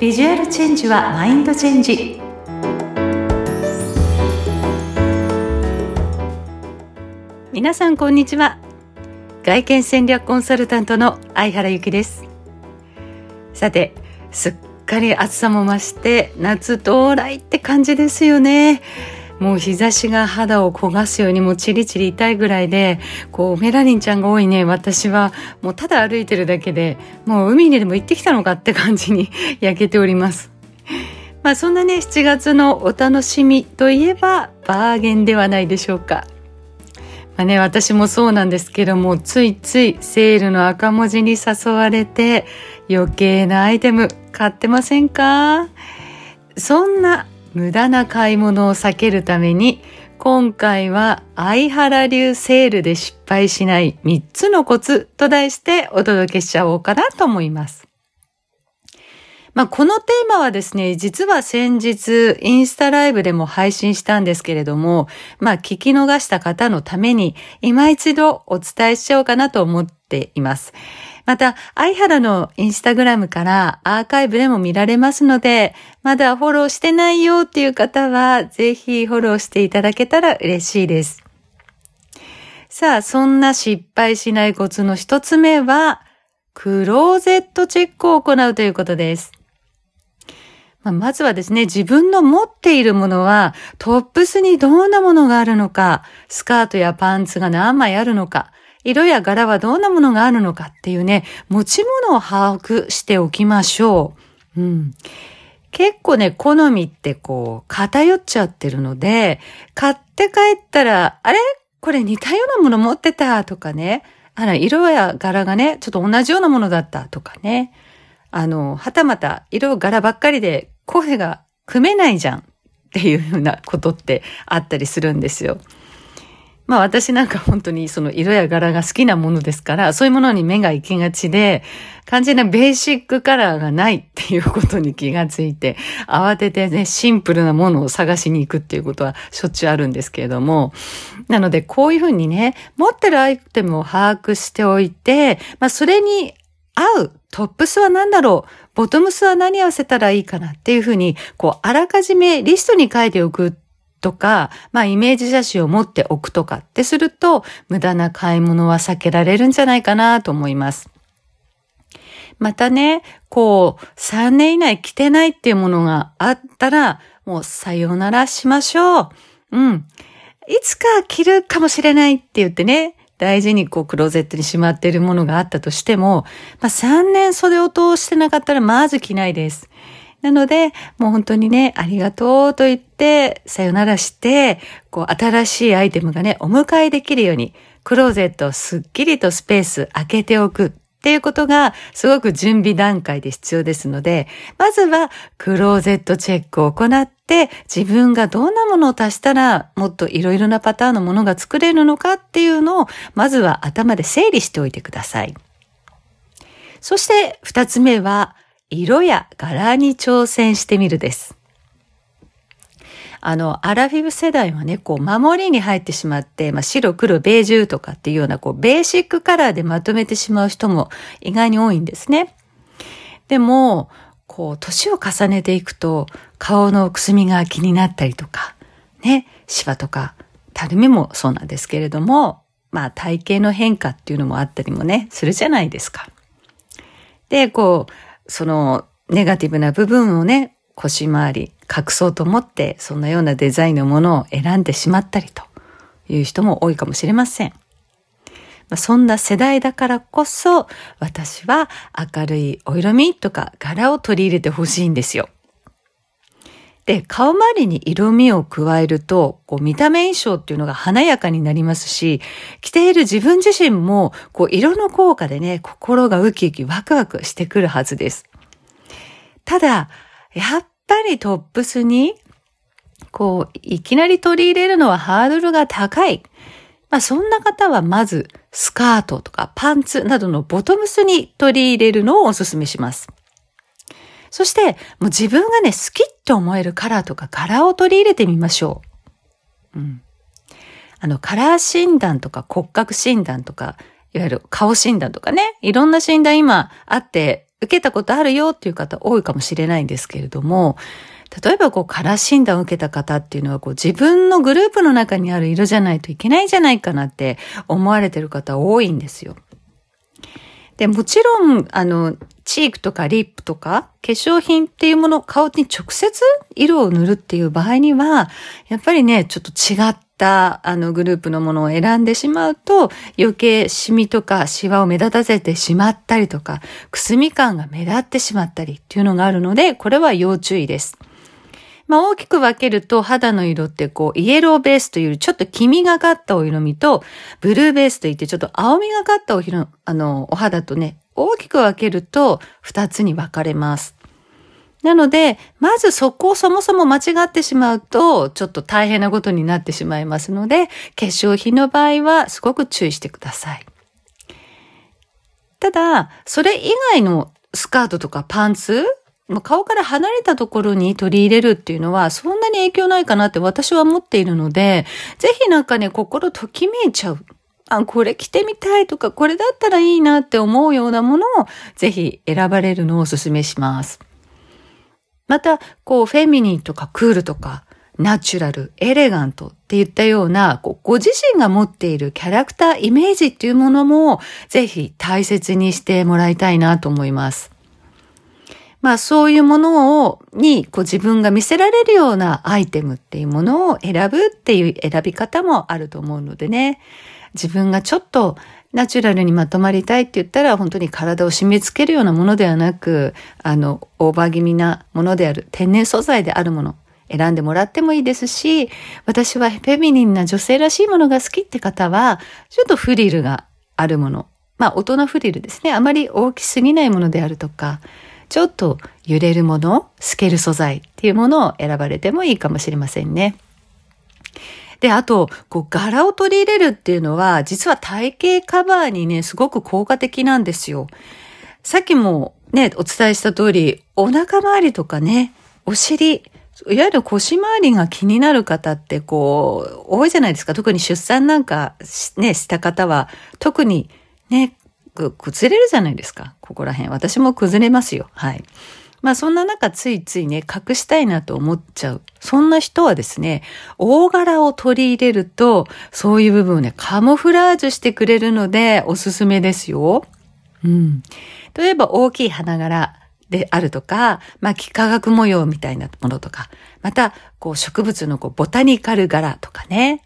ビジュアルチェンジはマインドチェンジ。皆さんこんにちは。外見戦略コンサルタントの相原由紀です。さてすっかり暑さも増して夏到来って感じですよね。もう日差しが肌を焦がすようにもうチリチリ痛いぐらいで、こうメラニンちゃんが多いね、私はもうただ歩いてるだけで、もう海にでも行ってきたのかって感じに 焼けております。まあそんなね、7月のお楽しみといえばバーゲンではないでしょうか。まあね、私もそうなんですけども、ついついセールの赤文字に誘われて余計なアイテム買ってませんか？そんな無駄な買い物を避けるために今回は相原流セールで失敗しない3つのコツと題してお届けしちゃおうかなと思います。まあ、このテーマはですね、実は先日インスタライブでも配信したんですけれども、まあ、聞き逃した方のために今一度お伝えしようかなと思っています。また、相原のインスタグラムからアーカイブでも見られますので、まだフォローしてないよっていう方は、ぜひフォローしていただけたら嬉しいです。さあ、そんな失敗しないコツの一つ目は、クローゼットチェックを行うということです。まあ、まずはですね、自分の持っているものはトップスにどんなものがあるのか、スカートやパンツが何枚あるのか、色や柄はどんなものがあるのかっていうね、持ち物を把握しておきましょう。うん。結構ね、好みってこう、偏っちゃってるので、買って帰ったら、あれ？これ似たようなもの持ってたとかね。あの、色や柄がね、ちょっと同じようなものだったとかね。あの、はたまた色柄ばっかりで声が組めないじゃんっていうふうなことってあったりするんですよ。まあ私なんか本当にその色や柄が好きなものですから、そういうものに目が行きがちで、完全なベーシックカラーがないっていうことに気がついて、慌ててね、シンプルなものを探しに行くっていうことはしょっちゅうあるんですけれども、なのでこういうふうにね、持ってるアイテムを把握しておいて、まあそれに合うトップスは何だろうボトムスは何合わせたらいいかなっていうふうに、こう、あらかじめリストに書いておくとか、まあイメージ写真を持っておくとかってすると、無駄な買い物は避けられるんじゃないかなと思います。またね、こう、3年以内着てないっていうものがあったら、もうさよならしましょう。うん。いつか着るかもしれないって言ってね、大事にこうクローゼットにしまっているものがあったとしても、まあ3年袖を通してなかったらまず着ないです。なので、もう本当にね、ありがとうと言って、さよならして、こう、新しいアイテムがね、お迎えできるように、クローゼットをすっきりとスペース開けておくっていうことが、すごく準備段階で必要ですので、まずは、クローゼットチェックを行って、自分がどんなものを足したら、もっといろいろなパターンのものが作れるのかっていうのを、まずは頭で整理しておいてください。そして、二つ目は、色や柄に挑戦してみるです。あの、アラフィブ世代はね、こう、守りに入ってしまって、まあ、白、黒、ベージュとかっていうような、こう、ベーシックカラーでまとめてしまう人も意外に多いんですね。でも、こう、年を重ねていくと、顔のくすみが気になったりとか、ね、シワとか、たるみもそうなんですけれども、まあ、体型の変化っていうのもあったりもね、するじゃないですか。で、こう、そのネガティブな部分をね、腰回り隠そうと思って、そんなようなデザインのものを選んでしまったりという人も多いかもしれません。そんな世代だからこそ、私は明るいお色味とか柄を取り入れてほしいんですよ。で、顔周りに色味を加えると、こう見た目印象っていうのが華やかになりますし、着ている自分自身も、こう色の効果でね、心がウキウキワクワクしてくるはずです。ただ、やっぱりトップスに、こう、いきなり取り入れるのはハードルが高い。まあそんな方はまずスカートとかパンツなどのボトムスに取り入れるのをお勧めします。そして、もう自分がね、好きって思えるカラーとか柄を取り入れてみましょう。うん。あの、カラー診断とか骨格診断とか、いわゆる顔診断とかね、いろんな診断今あって、受けたことあるよっていう方多いかもしれないんですけれども、例えばこうカラー診断を受けた方っていうのはこう自分のグループの中にある色じゃないといけないんじゃないかなって思われてる方多いんですよ。で、もちろん、あの、チークとかリップとか化粧品っていうもの、顔に直接色を塗るっていう場合には、やっぱりね、ちょっと違ってたあのグループのものを選んでしまうと余計シミとかシワを目立たせてしまったりとかくすみ感が目立ってしまったりっていうのがあるのでこれは要注意です。まあ大きく分けると肌の色ってこうイエローベースというちょっと黄みがかったお色味とブルーベースといってちょっと青みがかったお、あの、お肌とね、大きく分けると二つに分かれます。なので、まずそこをそもそも間違ってしまうと、ちょっと大変なことになってしまいますので、化粧品の場合はすごく注意してください。ただ、それ以外のスカートとかパンツ顔から離れたところに取り入れるっていうのはそんなに影響ないかなって私は思っているので、ぜひなんかね、心ときめいちゃう。あ、これ着てみたいとか、これだったらいいなって思うようなものをぜひ選ばれるのをお勧めします。また、こう、フェミニンとかクールとか、ナチュラル、エレガントっていったような、こうご自身が持っているキャラクター、イメージっていうものも、ぜひ大切にしてもらいたいなと思います。まあそういうものを、に、こう自分が見せられるようなアイテムっていうものを選ぶっていう選び方もあると思うのでね。自分がちょっとナチュラルにまとまりたいって言ったら本当に体を締め付けるようなものではなく、あの、オーバー気味なものである、天然素材であるもの、選んでもらってもいいですし、私はフェミニンな女性らしいものが好きって方は、ちょっとフリルがあるもの。まあ、大人フリルですね。あまり大きすぎないものであるとか、ちょっと揺れるもの、透ける素材っていうものを選ばれてもいいかもしれませんね。で、あと、こう、柄を取り入れるっていうのは、実は体型カバーにね、すごく効果的なんですよ。さっきもね、お伝えした通り、お腹周りとかね、お尻、いわゆる腰回りが気になる方ってこう、多いじゃないですか。特に出産なんかね、した方は、特にね、崩れるじゃないですか。ここら辺。私も崩れますよ。はい。まあそんな中ついついね、隠したいなと思っちゃう。そんな人はですね、大柄を取り入れると、そういう部分をね、カモフラージュしてくれるので、おすすめですよ。うん。例えば大きい花柄であるとか、まあ、幾何学模様みたいなものとか、また、こう植物のこうボタニカル柄とかね。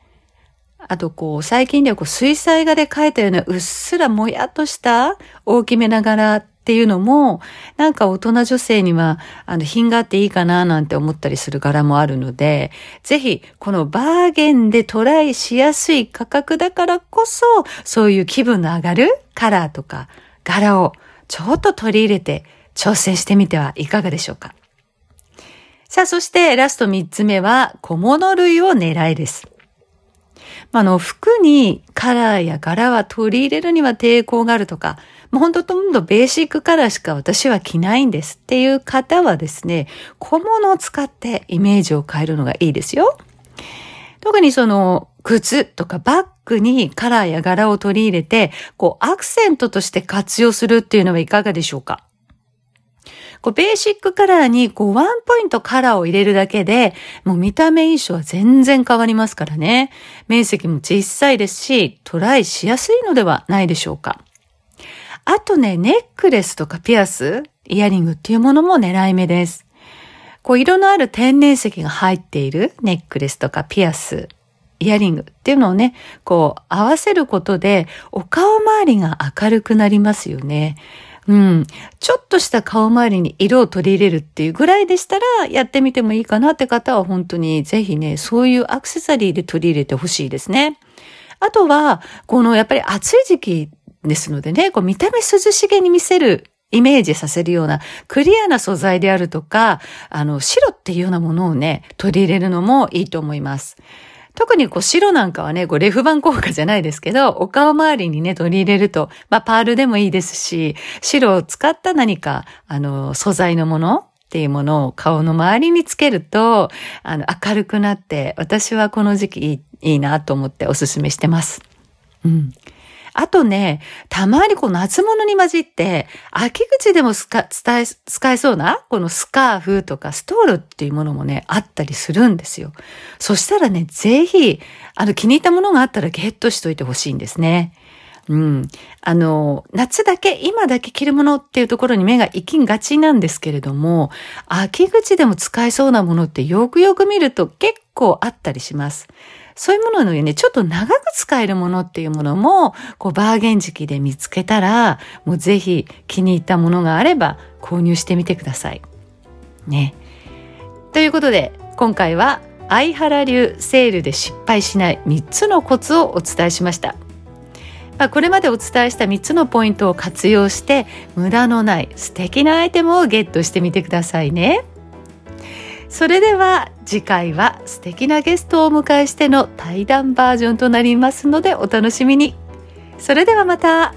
あと、こう、最近ではこう、水彩画で描いたようなうっすらもやっとした大きめな柄っていうのも、なんか大人女性には、あの、品があっていいかななんて思ったりする柄もあるので、ぜひ、このバーゲンでトライしやすい価格だからこそ、そういう気分の上がるカラーとか柄をちょっと取り入れて挑戦してみてはいかがでしょうか。さあ、そしてラスト3つ目は小物類を狙いです。あの、服にカラーや柄は取り入れるには抵抗があるとか、もうほんとほとんどベーシックカラーしか私は着ないんですっていう方はですね、小物を使ってイメージを変えるのがいいですよ。特にその、靴とかバッグにカラーや柄を取り入れて、こう、アクセントとして活用するっていうのはいかがでしょうか？こう、ベーシックカラーに、こう、ワンポイントカラーを入れるだけで、もう見た目印象は全然変わりますからね。面積も小さいですし、トライしやすいのではないでしょうか。あとね、ネックレスとかピアス、イヤリングっていうものも狙い目です。こう、色のある天然石が入っているネックレスとかピアス、イヤリングっていうのをね、こう、合わせることで、お顔周りが明るくなりますよね。うん。ちょっとした顔周りに色を取り入れるっていうぐらいでしたら、やってみてもいいかなって方は本当にぜひね、そういうアクセサリーで取り入れてほしいですね。あとは、このやっぱり暑い時期ですのでね、こう見た目涼しげに見せるイメージさせるようなクリアな素材であるとか、あの、白っていうようなものをね、取り入れるのもいいと思います。特にこう白なんかはね、こうレフ板効果じゃないですけど、お顔周りにね、取り入れると、まあパールでもいいですし、白を使った何か、あの、素材のものっていうものを顔の周りにつけると、あの、明るくなって、私はこの時期いいいいなと思っておすすめしてます。うん。あとね、たまにこう夏物に混じって、秋口でも使え、使えそうな、このスカーフとかストールっていうものもね、あったりするんですよ。そしたらね、ぜひ、あの気に入ったものがあったらゲットしといてほしいんですね。うん。あの、夏だけ、今だけ着るものっていうところに目が行きがちなんですけれども、秋口でも使えそうなものってよくよく見ると結構あったりします。そういうもののね、ちょっと長く使えるものっていうものも、こう、バーゲン時期で見つけたら、もうぜひ気に入ったものがあれば購入してみてください。ね。ということで、今回は、相原流セールで失敗しない3つのコツをお伝えしました。まあ、これまでお伝えした3つのポイントを活用して無駄のない素敵なアイテムをゲットしてみてくださいね。それでは次回は素敵なゲストをお迎えしての対談バージョンとなりますのでお楽しみに。それではまた。